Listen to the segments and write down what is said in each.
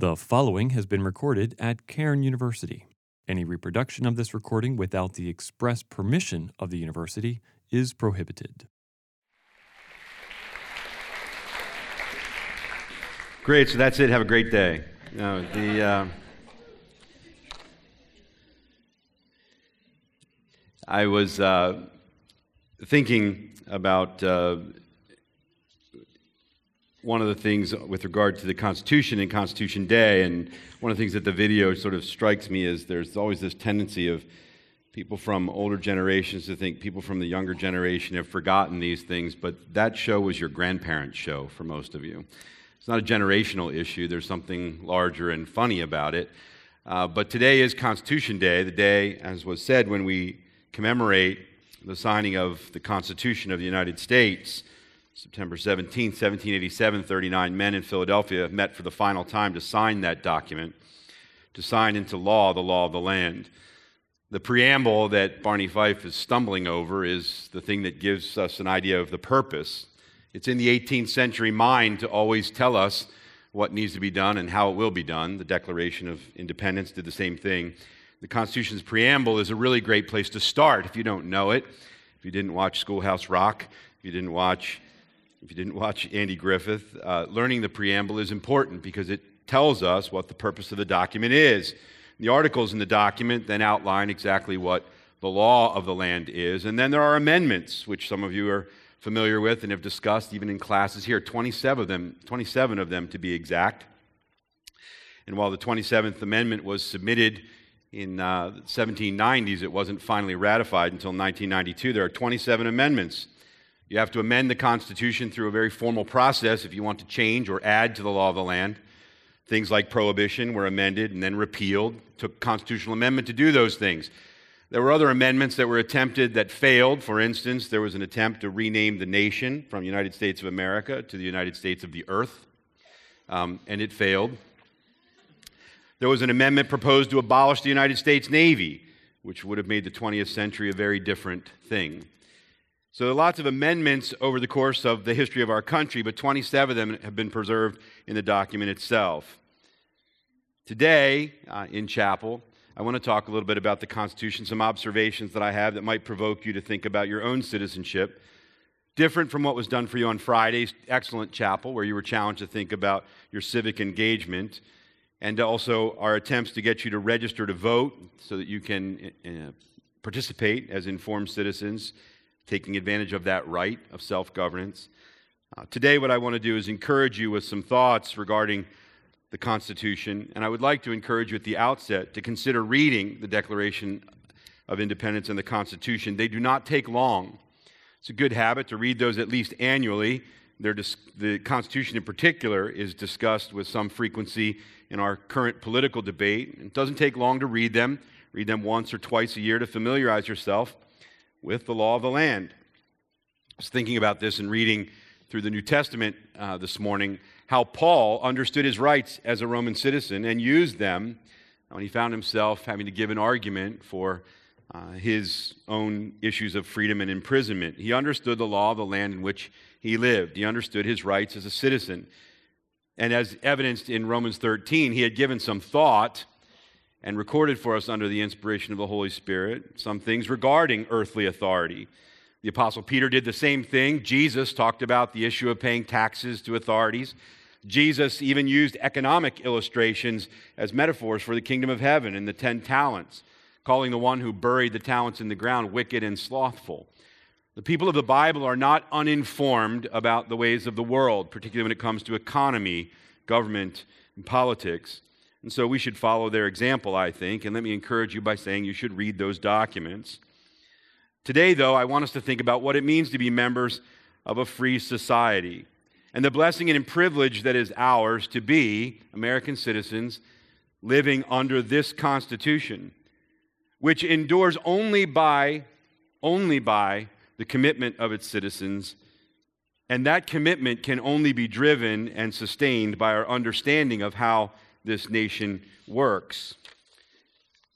The following has been recorded at Cairn University. Any reproduction of this recording without the express permission of the university is prohibited. Great, so that's it. Have a great day. No, the, uh, I was uh, thinking about uh, one of the things with regard to the Constitution and Constitution Day, and one of the things that the video sort of strikes me is there's always this tendency of people from older generations to think people from the younger generation have forgotten these things, but that show was your grandparents' show for most of you. It's not a generational issue, there's something larger and funny about it. Uh, but today is Constitution Day, the day, as was said, when we commemorate the signing of the Constitution of the United States. September 17, 1787, 39 men in Philadelphia met for the final time to sign that document, to sign into law the law of the land. The preamble that Barney Fife is stumbling over is the thing that gives us an idea of the purpose. It's in the 18th century mind to always tell us what needs to be done and how it will be done. The Declaration of Independence did the same thing. The Constitution's preamble is a really great place to start if you don't know it. If you didn't watch Schoolhouse Rock, if you didn't watch if you didn't watch Andy Griffith, uh, learning the preamble is important because it tells us what the purpose of the document is. The articles in the document then outline exactly what the law of the land is. And then there are amendments, which some of you are familiar with and have discussed even in classes here 27 of them 27 of them to be exact and while the 27th amendment was submitted in uh, 1790s it wasn't finally ratified until 1992 there are 27 amendments you have to amend the Constitution through a very formal process if you want to change or add to the law of the land. Things like prohibition were amended and then repealed. It took constitutional amendment to do those things. There were other amendments that were attempted that failed. For instance, there was an attempt to rename the nation from United States of America to the United States of the Earth, um, and it failed. There was an amendment proposed to abolish the United States Navy, which would have made the 20th century a very different thing. So there are lots of amendments over the course of the history of our country, but 27 of them have been preserved in the document itself. Today, uh, in chapel, I want to talk a little bit about the Constitution, some observations that I have that might provoke you to think about your own citizenship. Different from what was done for you on Friday's excellent chapel, where you were challenged to think about your civic engagement, and also our attempts to get you to register to vote so that you can uh, participate as informed citizens taking advantage of that right of self governance. Uh, today, what I want to do is encourage you with some thoughts regarding the Constitution, and I would like to encourage you at the outset to consider reading the Declaration of Independence and the Constitution. They do not take long. It's a good habit to read those at least annually. Dis- the Constitution, in particular, is discussed with some frequency in our current political debate. It doesn't take long to read them. Read them once or twice a year to familiarize yourself with the law of the land. I was thinking about this and reading through the New Testament uh, this morning how Paul understood his rights as a Roman citizen and used them when he found himself having to give an argument for uh, his own issues of freedom and imprisonment. He understood the law of the land in which he lived, he understood his rights as a citizen. And as evidenced in Romans 13, he had given some thought and recorded for us under the inspiration of the Holy Spirit some things regarding earthly authority. The Apostle Peter did the same thing. Jesus talked about the issue of paying taxes to authorities. Jesus even used economic illustrations as metaphors for the kingdom of heaven and the ten talents, calling the one who buried the talents in the ground wicked and slothful. The people of the Bible are not uninformed about the ways of the world, particularly when it comes to economy, government, and politics. And so we should follow their example, I think. And let me encourage you by saying you should read those documents. Today, though, I want us to think about what it means to be members of a free society and the blessing and privilege that is ours to be American citizens living under this Constitution, which endures only by, only by the commitment of its citizens. And that commitment can only be driven and sustained by our understanding of how this nation works.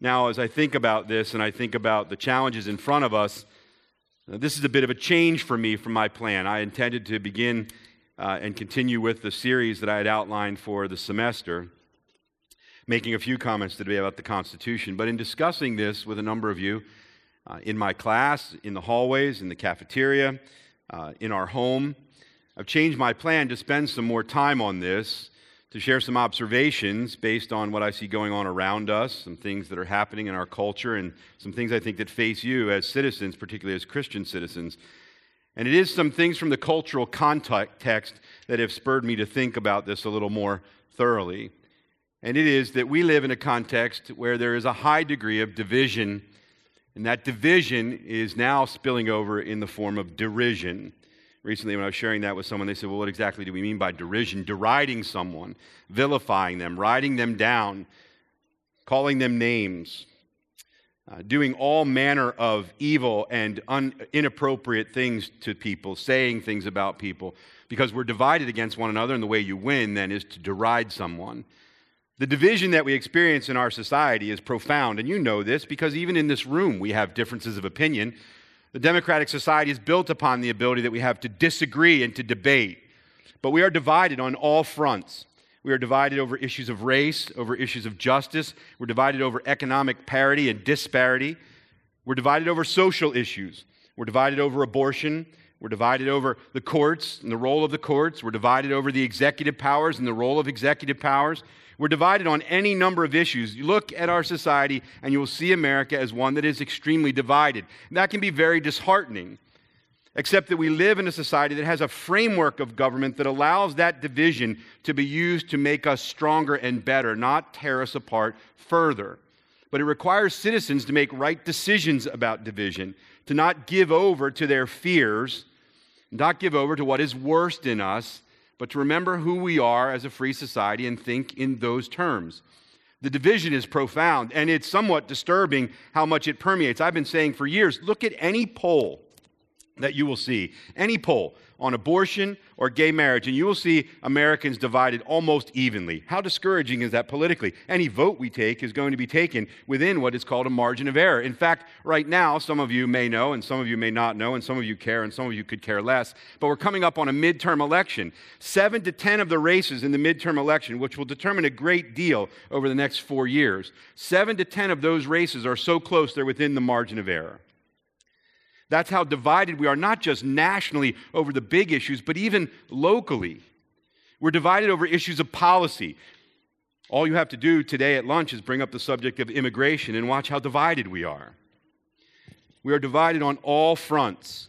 Now, as I think about this and I think about the challenges in front of us, this is a bit of a change for me from my plan. I intended to begin uh, and continue with the series that I had outlined for the semester. making a few comments today about the Constitution. But in discussing this with a number of you uh, in my class, in the hallways, in the cafeteria, uh, in our home, I've changed my plan to spend some more time on this, to share some observations based on what I see going on around us, some things that are happening in our culture, and some things I think that face you as citizens, particularly as Christian citizens. And it is some things from the cultural context that have spurred me to think about this a little more thoroughly. And it is that we live in a context where there is a high degree of division, and that division is now spilling over in the form of derision. Recently, when I was sharing that with someone, they said, Well, what exactly do we mean by derision? Deriding someone, vilifying them, writing them down, calling them names, uh, doing all manner of evil and un- inappropriate things to people, saying things about people, because we're divided against one another, and the way you win then is to deride someone. The division that we experience in our society is profound, and you know this because even in this room we have differences of opinion. The democratic society is built upon the ability that we have to disagree and to debate. But we are divided on all fronts. We are divided over issues of race, over issues of justice. We're divided over economic parity and disparity. We're divided over social issues. We're divided over abortion. We're divided over the courts and the role of the courts. We're divided over the executive powers and the role of executive powers. We're divided on any number of issues. You look at our society and you will see America as one that is extremely divided. And that can be very disheartening, except that we live in a society that has a framework of government that allows that division to be used to make us stronger and better, not tear us apart further. But it requires citizens to make right decisions about division, to not give over to their fears, not give over to what is worst in us, but to remember who we are as a free society and think in those terms. The division is profound, and it's somewhat disturbing how much it permeates. I've been saying for years look at any poll that you will see, any poll on abortion or gay marriage, and you will see Americans divided almost evenly. How discouraging is that politically? Any vote we take is going to be taken within what is called a margin of error. In fact, right now, some of you may know, and some of you may not know, and some of you care, and some of you could care less, but we're coming up on a midterm election. Seven to ten of the races in the midterm election, which will determine a great deal over the next four years, seven to ten of those races are so close they're within the margin of error. That's how divided we are, not just nationally over the big issues, but even locally. We're divided over issues of policy. All you have to do today at lunch is bring up the subject of immigration and watch how divided we are. We are divided on all fronts.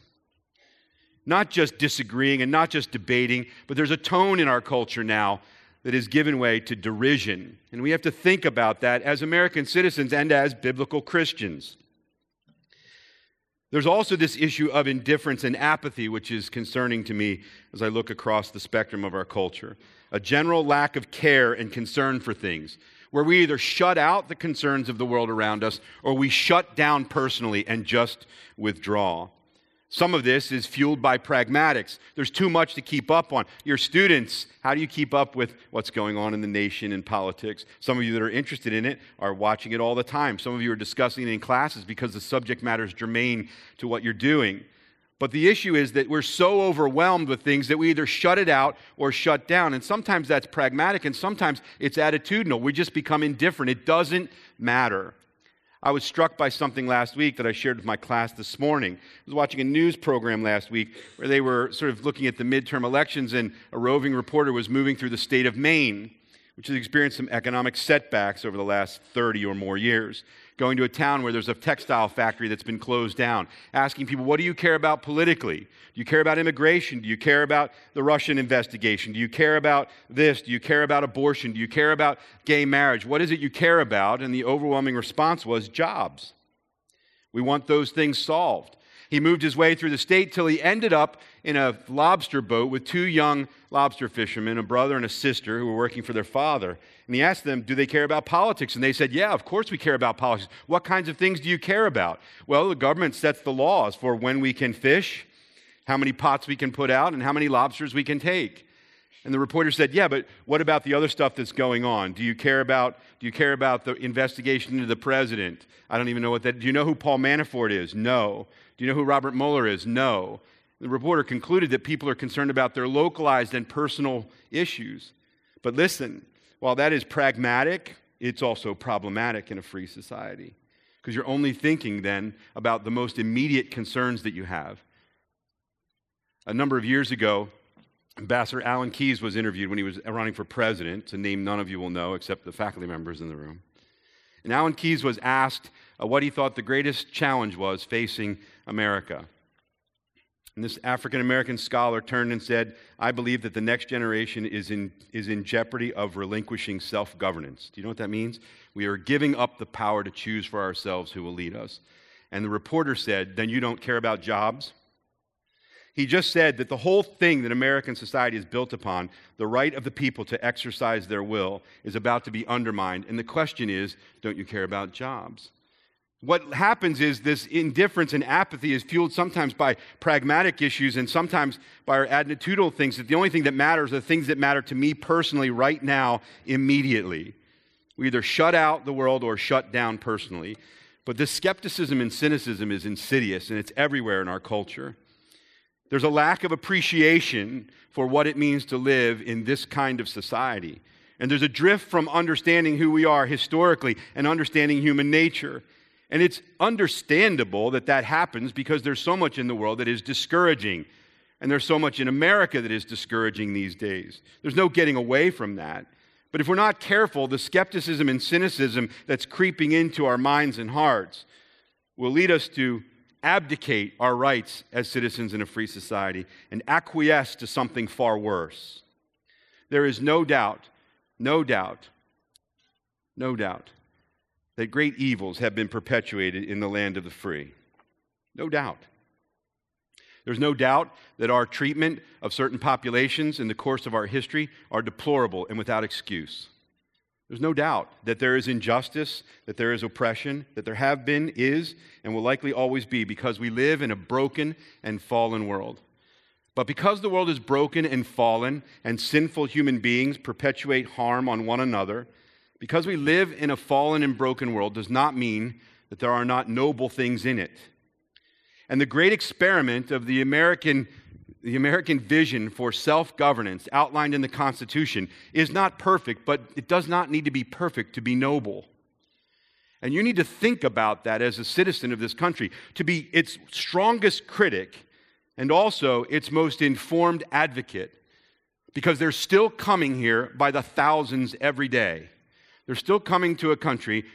Not just disagreeing and not just debating, but there's a tone in our culture now that has given way to derision. And we have to think about that as American citizens and as biblical Christians. There's also this issue of indifference and apathy, which is concerning to me as I look across the spectrum of our culture. A general lack of care and concern for things, where we either shut out the concerns of the world around us or we shut down personally and just withdraw. Some of this is fueled by pragmatics. There's too much to keep up on. Your students, how do you keep up with what's going on in the nation and politics? Some of you that are interested in it are watching it all the time. Some of you are discussing it in classes because the subject matter is germane to what you're doing. But the issue is that we're so overwhelmed with things that we either shut it out or shut down. And sometimes that's pragmatic and sometimes it's attitudinal. We just become indifferent. It doesn't matter. I was struck by something last week that I shared with my class this morning. I was watching a news program last week where they were sort of looking at the midterm elections, and a roving reporter was moving through the state of Maine, which has experienced some economic setbacks over the last 30 or more years going to a town where there's a textile factory that's been closed down, asking people, what do you care about politically? Do you care about immigration? Do you care about the Russian investigation? Do you care about this? Do you care about abortion? Do you care about gay marriage? What is it you care about? And the overwhelming response was jobs. We want those things solved. He moved his way through the state till he ended up in a lobster boat with two young lobster fishermen, a brother and a sister, who were working for their father. And he asked them, Do they care about politics? And they said, Yeah, of course we care about politics. What kinds of things do you care about? Well, the government sets the laws for when we can fish, how many pots we can put out, and how many lobsters we can take. And the reporter said, "Yeah, but what about the other stuff that's going on? Do you care about do you care about the investigation into the president? I don't even know what that. Do you know who Paul Manafort is? No. Do you know who Robert Mueller is? No. The reporter concluded that people are concerned about their localized and personal issues. But listen, while that is pragmatic it's also problematic in a free society because you're only thinking then about the most immediate concerns that you have. A number of years ago, Ambassador Alan Keyes was interviewed when he was running for president, a name none of you will know except the faculty members in the room. And Alan Keyes was asked uh, what he thought the greatest challenge was facing America. And this African American scholar turned and said, I believe that the next generation is in, is in jeopardy of relinquishing self governance. Do you know what that means? We are giving up the power to choose for ourselves who will lead us. And the reporter said, Then you don't care about jobs? He just said that the whole thing that American society is built upon, the right of the people to exercise their will, is about to be undermined. And the question is don't you care about jobs? What happens is this indifference and apathy is fueled sometimes by pragmatic issues and sometimes by our attitudinal things that the only thing that matters are the things that matter to me personally right now, immediately. We either shut out the world or shut down personally. But this skepticism and cynicism is insidious and it's everywhere in our culture. There's a lack of appreciation for what it means to live in this kind of society. And there's a drift from understanding who we are historically and understanding human nature. And it's understandable that that happens because there's so much in the world that is discouraging. And there's so much in America that is discouraging these days. There's no getting away from that. But if we're not careful, the skepticism and cynicism that's creeping into our minds and hearts will lead us to abdicate our rights as citizens in a free society and acquiesce to something far worse. There is no doubt, no doubt, no doubt that great evils have been perpetuated in the land of the free. No doubt. There's no doubt that our treatment of certain populations in the course of our history are deplorable and without excuse. There's no doubt that there is injustice, that there is oppression, that there have been, is, and will likely always be because we live in a broken and fallen world. But because the world is broken and fallen, and sinful human beings perpetuate harm on one another, because we live in a fallen and broken world does not mean that there are not noble things in it. And the great experiment of the American the American vision for self governance outlined in the Constitution is not perfect, but it does not need to be perfect to be noble. And you need to think about that as a citizen of this country, to be its strongest critic and also its most informed advocate, because they're still coming here by the thousands every day. They're still coming to a country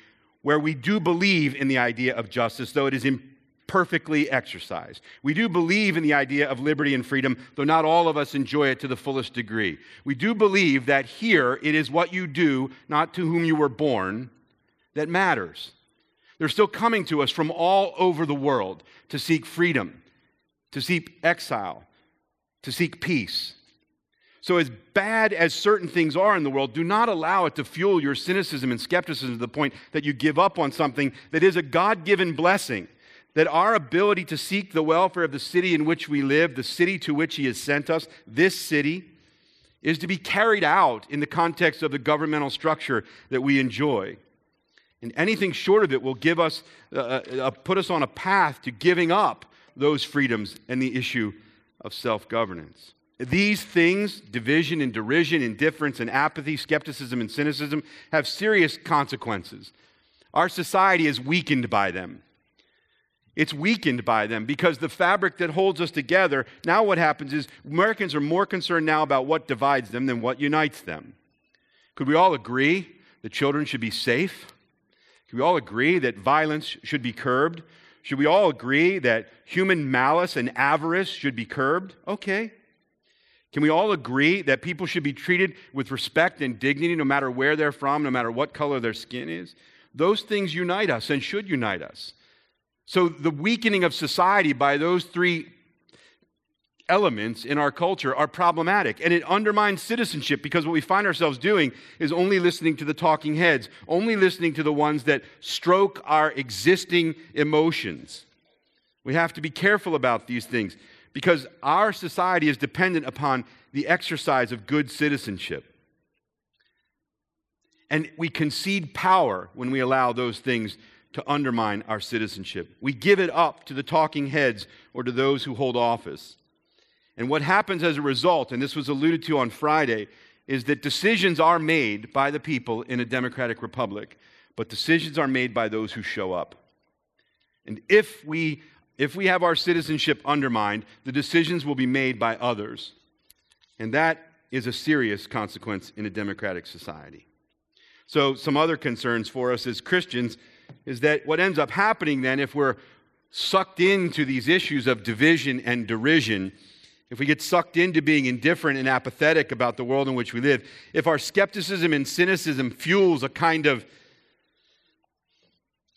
where we do believe in the idea of justice, though it is perfectly exercised. We do believe in the idea of liberty and freedom, though not all of us enjoy it to the fullest degree. We do believe that here it is what you do, not to whom you were born, that matters. They're still coming to us from all over the world to seek freedom, to seek exile, to seek peace. So, as bad as certain things are in the world, do not allow it to fuel your cynicism and skepticism to the point that you give up on something that is a God given blessing that our ability to seek the welfare of the city in which we live, the city to which He has sent us, this city, is to be carried out in the context of the governmental structure that we enjoy. And anything short of it will give us, uh, uh, uh put us on a path to giving up those freedoms and the issue of self governance. These things, division and derision, indifference and apathy, skepticism and cynicism, have serious consequences. Our society is weakened by them. It's weakened by them because the fabric that holds us together, now what happens is Americans are more concerned now about what divides them than what unites them. Could we all agree that children should be safe? Could we all agree that violence should be curbed? Should we all agree that human malice and avarice should be curbed? Okay. Can we all agree that people should be treated with respect and dignity no matter where they're from, no matter what color their skin is? Those things unite us and should unite us. So, the weakening of society by those three elements in our culture are problematic and it undermines citizenship because what we find ourselves doing is only listening to the talking heads, only listening to the ones that stroke our existing emotions. We have to be careful about these things because our society is dependent upon the exercise of good citizenship. And we concede power when we allow those things to undermine our citizenship. We give it up to the talking heads or to those who hold office. And what happens as a result, and this was alluded to on Friday, is that decisions are made by the people in a democratic republic, but decisions are made by those who show up. And if we if we have our citizenship undermined, the decisions will be made by others. And that is a serious consequence in a democratic society. So, some other concerns for us as Christians is that what ends up happening then, if we're sucked into these issues of division and derision, if we get sucked into being indifferent and apathetic about the world in which we live, if our skepticism and cynicism fuels a kind of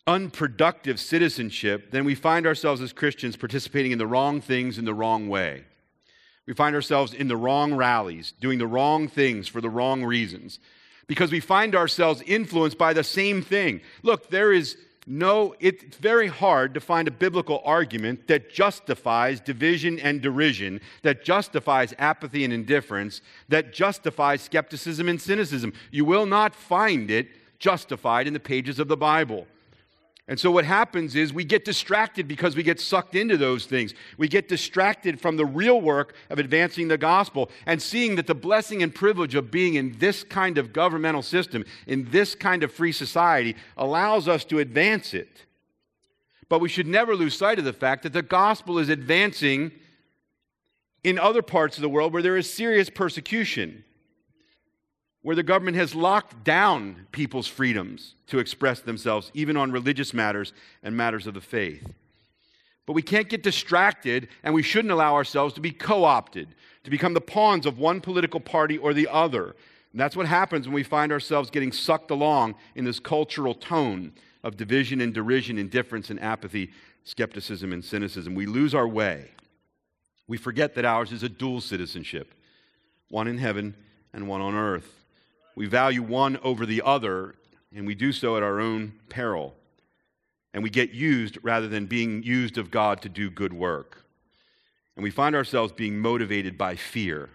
unproductive citizenship, then we find ourselves as Christians participating in the wrong things in the wrong way. We find ourselves in the wrong rallies, doing the wrong things for the wrong reasons, because we find ourselves influenced by the same thing. Look, there is no, it's very hard to find a biblical argument that justifies division and derision, that justifies apathy and indifference, that justifies skepticism and cynicism. You will not find it justified in the pages of the Bible. And so what happens is we get distracted because we get sucked into those things. We get distracted from the real work of advancing the gospel and seeing that the blessing and privilege of being in this kind of governmental system, in this kind of free society, allows us to advance it. But we should never lose sight of the fact that the gospel is advancing in other parts of the world where there is serious persecution where the government has locked down people's freedoms to express themselves, even on religious matters and matters of the faith. But we can't get distracted, and we shouldn't allow ourselves to be co opted, to become the pawns of one political party or the other. And that's what happens when we find ourselves getting sucked along in this cultural tone of division and derision, indifference and apathy, skepticism and cynicism. We lose our way. We forget that ours is a dual citizenship one in heaven and one on earth. We value one over the other, and we do so at our own peril. And we get used rather than being used of God to do good work. And we find ourselves being motivated by fear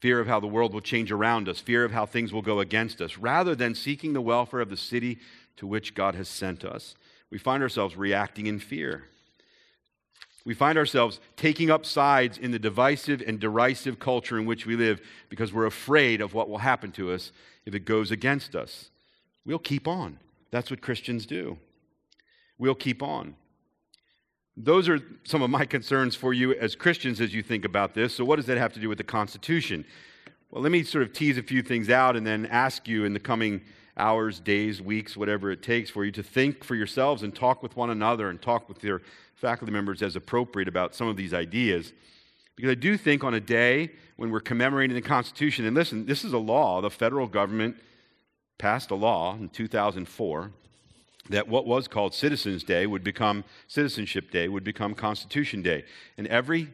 fear of how the world will change around us, fear of how things will go against us, rather than seeking the welfare of the city to which God has sent us. We find ourselves reacting in fear. We find ourselves taking up sides in the divisive and derisive culture in which we live because we're afraid of what will happen to us if it goes against us. We'll keep on. That's what Christians do. We'll keep on. Those are some of my concerns for you as Christians as you think about this. So, what does that have to do with the Constitution? Well, let me sort of tease a few things out and then ask you in the coming hours, days, weeks, whatever it takes for you to think for yourselves and talk with one another and talk with your faculty members as appropriate about some of these ideas. Because I do think on a day when we're commemorating the Constitution, and listen, this is a law, the federal government passed a law in 2004 that what was called Citizens Day would become Citizenship Day, would become Constitution Day. And every,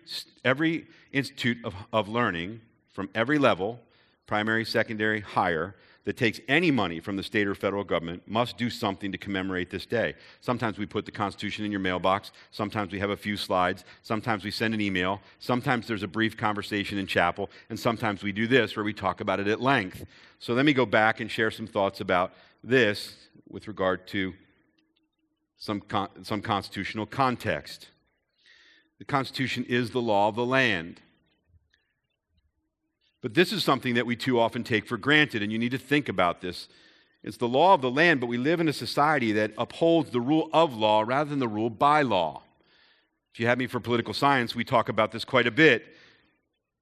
every institute of, of learning from every level, primary, secondary, higher, that takes any money from the state or federal government must do something to commemorate this day. Sometimes we put the Constitution in your mailbox. Sometimes we have a few slides. Sometimes we send an email. Sometimes there's a brief conversation in chapel. And sometimes we do this where we talk about it at length. So let me go back and share some thoughts about this with regard to some, con- some constitutional context. The Constitution is the law of the land. But this is something that we too often take for granted, and you need to think about this. It's the law of the land, but we live in a society that upholds the rule of law rather than the rule by law. If you have me for political science, we talk about this quite a bit.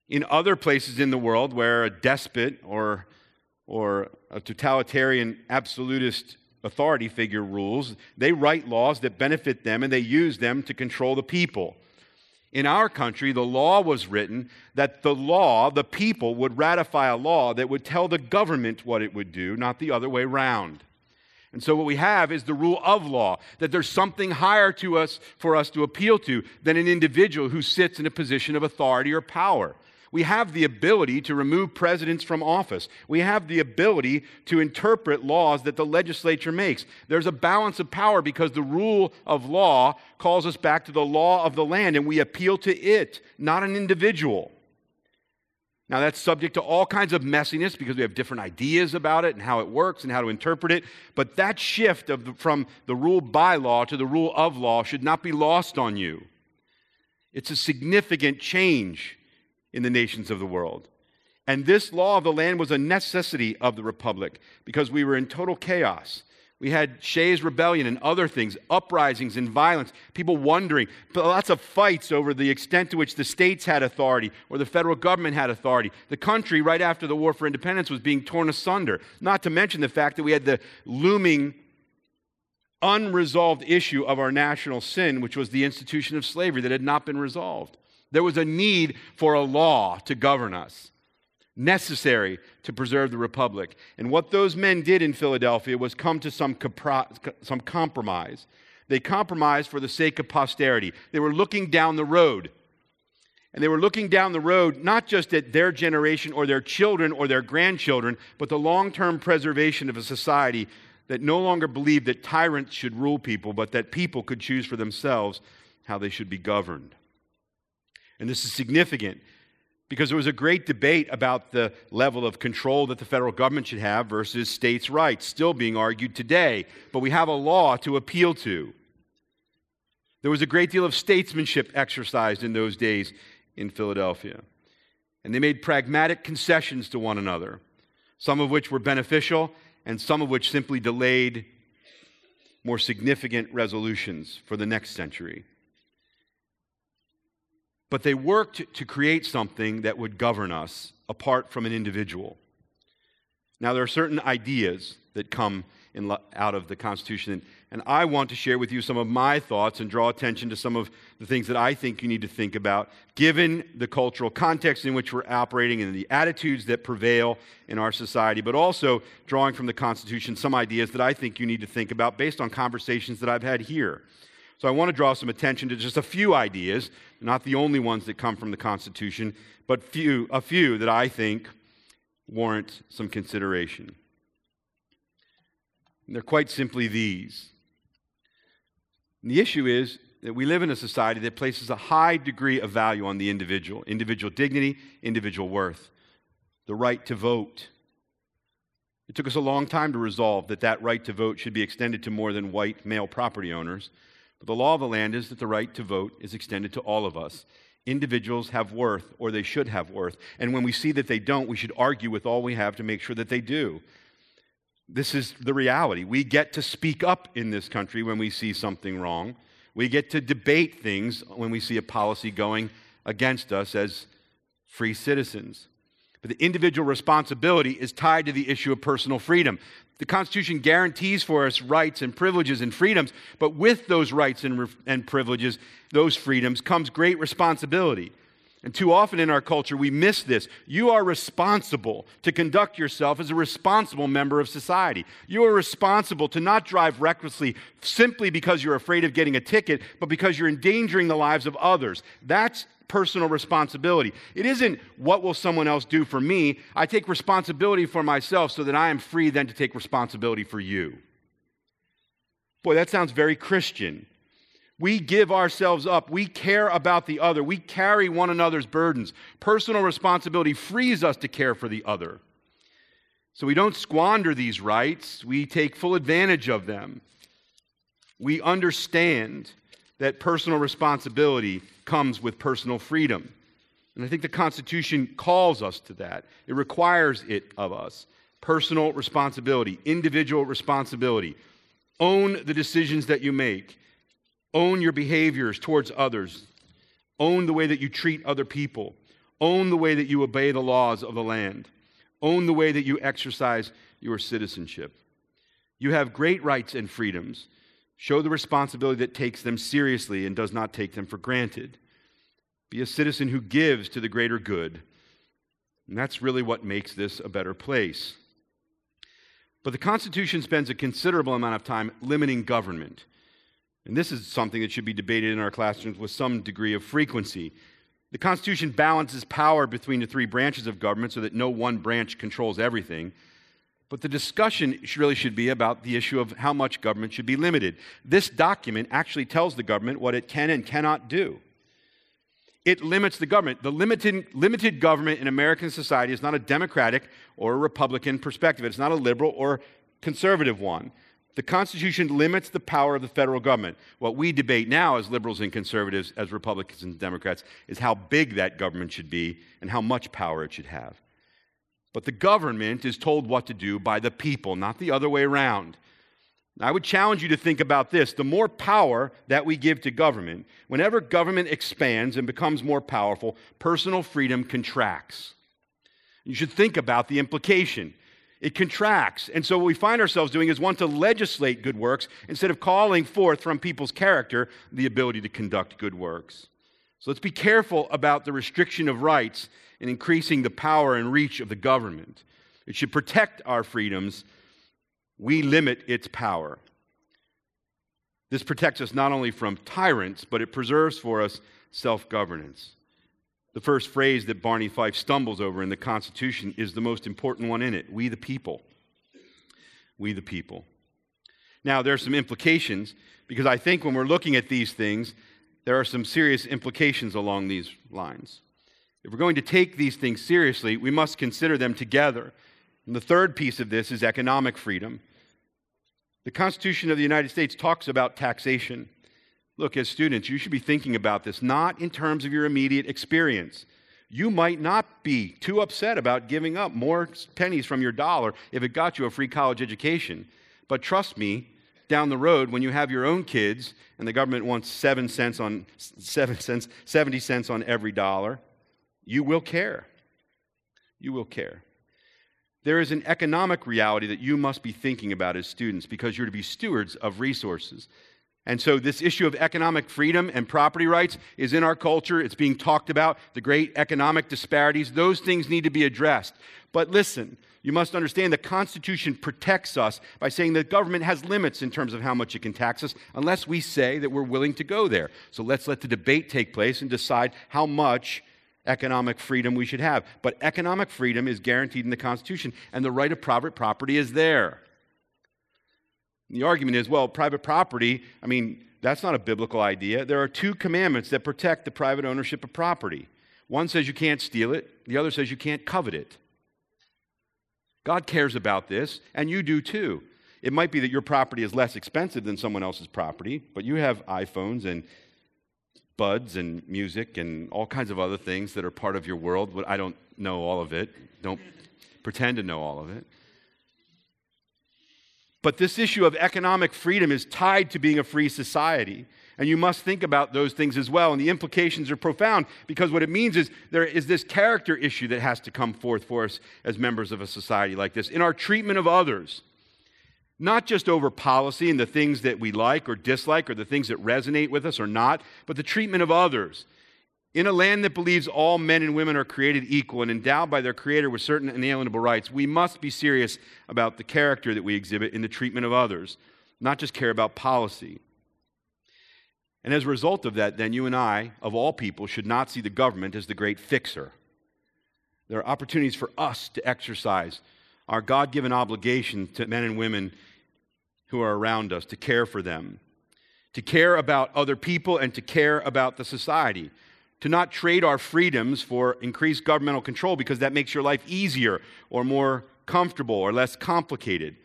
In other places in the world where a despot or, or a totalitarian absolutist authority figure rules, they write laws that benefit them and they use them to control the people. In our country, the law was written that the law, the people, would ratify a law that would tell the government what it would do, not the other way around. And so, what we have is the rule of law, that there's something higher to us for us to appeal to than an individual who sits in a position of authority or power. We have the ability to remove presidents from office. We have the ability to interpret laws that the legislature makes. There's a balance of power because the rule of law calls us back to the law of the land, and we appeal to it, not an individual. Now, that's subject to all kinds of messiness because we have different ideas about it and how it works and how to interpret it. But that shift the, from the rule by law to the rule of law should not be lost on you. It's a significant change in the nations of the world. And this law of the land was a necessity of the republic because we were in total chaos. We had Shays' rebellion and other things, uprisings and violence, people wondering, lots of fights over the extent to which the states had authority or the federal government had authority. The country, right after the War for Independence, was being torn asunder. Not to mention the fact that we had the looming, unresolved issue of our national sin, which was the institution of slavery that had not been resolved. There was a need for a law to govern us necessary to preserve the republic. And what those men did in Philadelphia was come to some, compro- some compromise. They compromised for the sake of posterity. They were looking down the road. And they were looking down the road not just at their generation or their children or their grandchildren, but the long term preservation of a society that no longer believed that tyrants should rule people, but that people could choose for themselves how they should be governed. And this is significant because there was a great debate about the level of control that the federal government should have versus states' rights, still being argued today. But we have a law to appeal to. There was a great deal of statesmanship exercised in those days in Philadelphia. And they made pragmatic concessions to one another, some of which were beneficial and some of which simply delayed more significant resolutions for the next century but they worked to create something that would govern us apart from an individual. Now, there are certain ideas that come in, out of the Constitution, and I want to share with you some of my thoughts and draw attention to some of the things that I think you need to think about, given the cultural context in which we're operating and the attitudes that prevail in our society, but also drawing from the Constitution some ideas that I think you need to think about based on conversations that I've had here. So I want to draw some attention to just a few ideas, not the only ones that come from the Constitution, but few, a few that I think warrant some consideration. And they're quite simply these. And the issue is that we live in a society that places a high degree of value on the individual individual dignity, individual worth, the right to vote. It took us a long time to resolve that that right to vote should be extended to more than white male property owners. But the law of the land is that the right to vote is extended to all of us. Individuals have worth, or they should have worth. And when we see that they don't, we should argue with all we have to make sure that they do. This is the reality. We get to speak up in this country when we see something wrong. We get to debate things when we see a policy going against us as free citizens. But the individual responsibility is tied to the issue of personal freedom. The Constitution guarantees for us rights and privileges and freedoms, but with those rights and, and privileges, those freedoms, comes great responsibility. And too often in our culture, we miss this. You are responsible to conduct yourself as a responsible member of society. You are responsible to not drive recklessly simply because you're afraid of getting a ticket, but because you're endangering the lives of others. That's personal responsibility. It isn't what will someone else do for me. I take responsibility for myself so that I am free then to take responsibility for you. Boy, that sounds very Christian. We give ourselves up. We care about the other. We carry one another's burdens. Personal responsibility frees us to care for the other. So we don't squander these rights, we take full advantage of them. We understand that personal responsibility comes with personal freedom. And I think the Constitution calls us to that. It requires it of us. Personal responsibility, individual responsibility. Own the decisions that you make, own your behaviors towards others, own the way that you treat other people, own the way that you obey the laws of the land, own the way that you exercise your citizenship. You have great rights and freedoms. Show the responsibility that takes them seriously and does not take them for granted. Be a citizen who gives to the greater good. And that's really what makes this a better place. But the Constitution spends a considerable amount of time limiting government. And this is something that should be debated in our classrooms with some degree of frequency. The Constitution balances power between the three branches of government so that no one branch controls everything. But the discussion really should be about the issue of how much government should be limited. This document actually tells the government what it can and cannot do. It limits the government. The limited, limited government in American society is not a democratic or a Republican perspective, it's not a liberal or conservative one. The Constitution limits the power of the federal government. What we debate now as liberals and conservatives, as Republicans and Democrats, is how big that government should be and how much power it should have. But the government is told what to do by the people, not the other way around. I would challenge you to think about this. The more power that we give to government, whenever government expands and becomes more powerful, personal freedom contracts. You should think about the implication. It contracts. And so, what we find ourselves doing is want to legislate good works instead of calling forth from people's character the ability to conduct good works. So, let's be careful about the restriction of rights and increasing the power and reach of the government. It should protect our freedoms we limit its power. This protects us not only from tyrants, but it preserves for us self governance. The first phrase that Barney Fife stumbles over in the Constitution is the most important one in it We the people. We the people. Now, there are some implications because I think when we're looking at these things, there are some serious implications along these lines. If we're going to take these things seriously, we must consider them together. And the third piece of this is economic freedom. The Constitution of the United States talks about taxation. Look, as students, you should be thinking about this not in terms of your immediate experience. You might not be too upset about giving up more pennies from your dollar if it got you a free college education. But trust me, down the road, when you have your own kids and the government wants seven cents on seven cents, 70 cents on every dollar, you will care. You will care there is an economic reality that you must be thinking about as students because you're to be stewards of resources. And so, this issue of economic freedom and property rights is in our culture. It's being talked about. The great economic disparities, those things need to be addressed. But listen, you must understand the Constitution protects us by saying the government has limits in terms of how much it can tax us unless we say that we're willing to go there. So, let's let the debate take place and decide how much economic freedom we should have. But economic freedom is guaranteed in the Constitution, and the right of private property is there. The argument is well, private property, I mean, that's not a biblical idea. There are two commandments that protect the private ownership of property. One says you can't steal it, the other says you can't covet it. God cares about this, and you do too. It might be that your property is less expensive than someone else's property, but you have iPhones and buds and music and all kinds of other things that are part of your world. I don't know all of it. Don't pretend to know all of it. But this issue of economic freedom is tied to being a free society. And you must think about those things as well. And the implications are profound because what it means is there is this character issue that has to come forth for us as members of a society like this. In our treatment of others, not just over policy and the things that we like or dislike or the things that resonate with us or not, but the treatment of others. In a land that believes all men and women are created equal and endowed by their Creator with certain inalienable rights, we must be serious about the character that we exhibit in the treatment of others, not just care about policy. And as a result of that, then you and I, of all people, should not see the government as the great fixer. There are opportunities for us to exercise our God given obligation to men and women who are around us, to care for them, to care about other people, and to care about the society. To not trade our freedoms for increased governmental control because that makes your life easier or more comfortable or less complicated.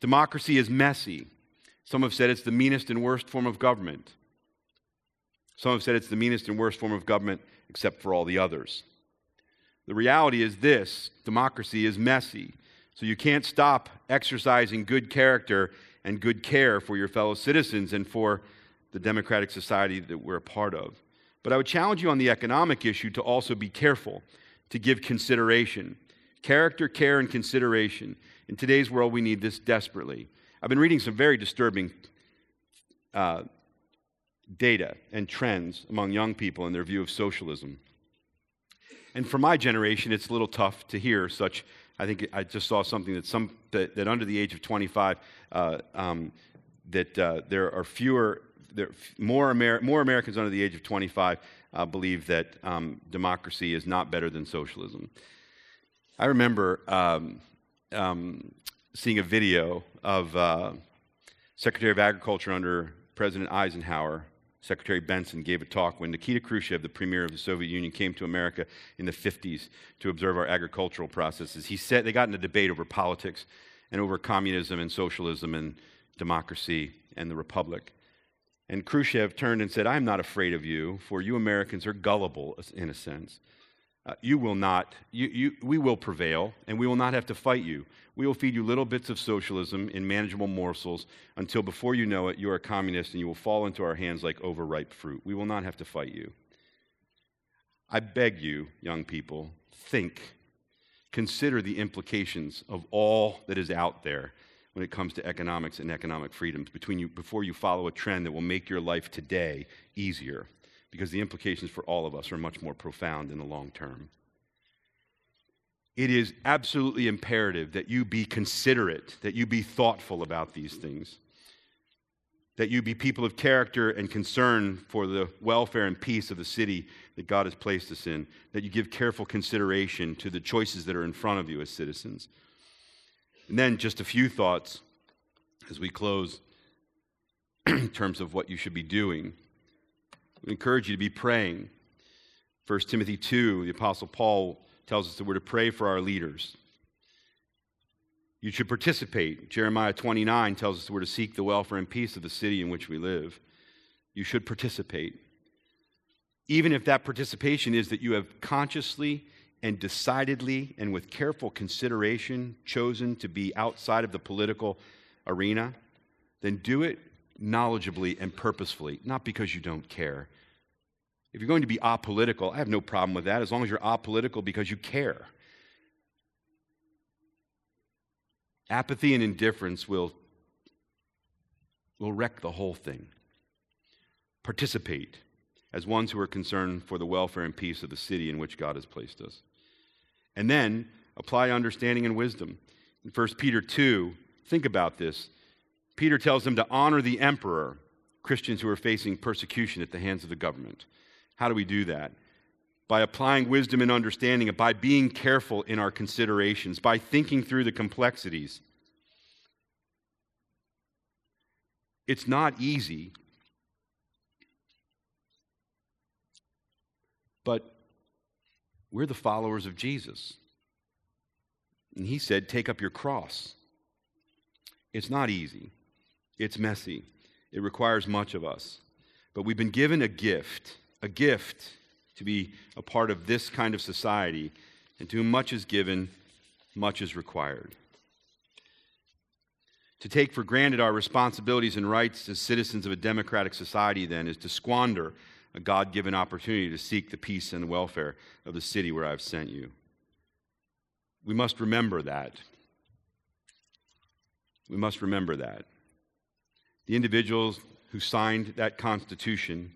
Democracy is messy. Some have said it's the meanest and worst form of government. Some have said it's the meanest and worst form of government except for all the others. The reality is this democracy is messy. So you can't stop exercising good character and good care for your fellow citizens and for the democratic society that we're a part of. But I would challenge you on the economic issue to also be careful, to give consideration. Character, care, and consideration. In today's world, we need this desperately. I've been reading some very disturbing uh, data and trends among young people in their view of socialism. And for my generation, it's a little tough to hear such I think I just saw something that some that, that under the age of 25, uh, um, that uh, there are fewer, there, more, Amer- more Americans under the age of 25 uh, believe that um, democracy is not better than socialism. I remember um, um seeing a video of uh, Secretary of Agriculture under President Eisenhower Secretary Benson gave a talk when Nikita Khrushchev, the premier of the Soviet Union, came to America in the 50s to observe our agricultural processes. He said they got in a debate over politics and over communism and socialism and democracy and the republic. And Khrushchev turned and said, I'm not afraid of you, for you Americans are gullible in a sense. uh, you will not, you, you, we will prevail, and we will not have to fight you. We will feed you little bits of socialism in manageable morsels until before you know it, you are a communist and you will fall into our hands like overripe fruit. We will not have to fight you. I beg you, young people, think, consider the implications of all that is out there when it comes to economics and economic freedoms between you, before you follow a trend that will make your life today easier, because the implications for all of us are much more profound in the long term. It is absolutely imperative that you be considerate, that you be thoughtful about these things, that you be people of character and concern for the welfare and peace of the city that God has placed us in, that you give careful consideration to the choices that are in front of you as citizens. And then just a few thoughts as we close in terms of what you should be doing. We encourage you to be praying. 1 Timothy 2, the Apostle Paul tells us that we're to pray for our leaders. You should participate. Jeremiah 29 tells us we're to seek the welfare and peace of the city in which we live. You should participate. Even if that participation is that you have consciously and decidedly and with careful consideration chosen to be outside of the political arena, then do it knowledgeably and purposefully, not because you don't care. If you're going to be apolitical, I have no problem with that as long as you're apolitical because you care. Apathy and indifference will, will wreck the whole thing. Participate as ones who are concerned for the welfare and peace of the city in which God has placed us. And then apply understanding and wisdom. In 1 Peter 2, think about this. Peter tells them to honor the emperor, Christians who are facing persecution at the hands of the government. How do we do that? By applying wisdom and understanding, by being careful in our considerations, by thinking through the complexities. It's not easy, but we're the followers of Jesus. And he said, Take up your cross. It's not easy, it's messy, it requires much of us. But we've been given a gift, a gift to be a part of this kind of society, and to whom much is given, much is required. To take for granted our responsibilities and rights as citizens of a democratic society, then, is to squander a God given opportunity to seek the peace and welfare of the city where I've sent you. We must remember that. We must remember that. The individuals who signed that Constitution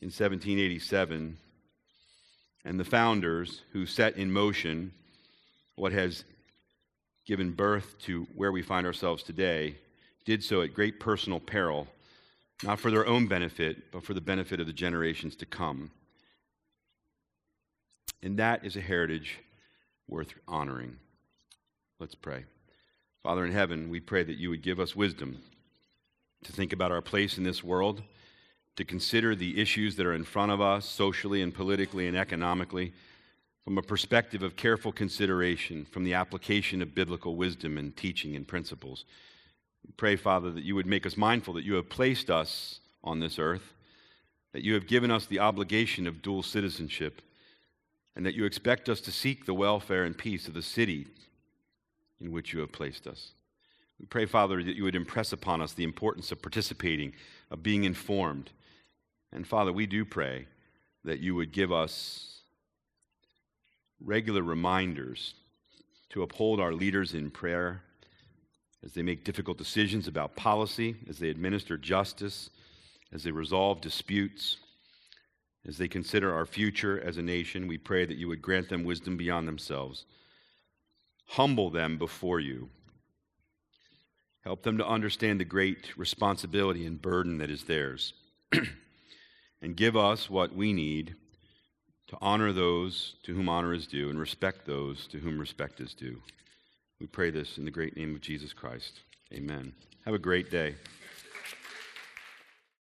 in 1787 and the founders who set in motion what has given birth to where we find ourselves today did so at great personal peril not for their own benefit, but for the benefit of the generations to come. And that is a heritage worth honoring. Let's pray. Father in heaven, we pray that you would give us wisdom to think about our place in this world, to consider the issues that are in front of us socially and politically and economically from a perspective of careful consideration, from the application of biblical wisdom and teaching and principles. Pray, Father, that you would make us mindful that you have placed us on this earth, that you have given us the obligation of dual citizenship, and that you expect us to seek the welfare and peace of the city in which you have placed us. We pray, Father, that you would impress upon us the importance of participating, of being informed. And Father, we do pray that you would give us regular reminders to uphold our leaders in prayer as they make difficult decisions about policy, as they administer justice, as they resolve disputes, as they consider our future as a nation, we pray that you would grant them wisdom beyond themselves. Humble them before you. Help them to understand the great responsibility and burden that is theirs. and give us what we need to honor those to whom honor is due and respect those to whom respect is due. We pray this in the great name of Jesus Christ. Amen. Have a great day.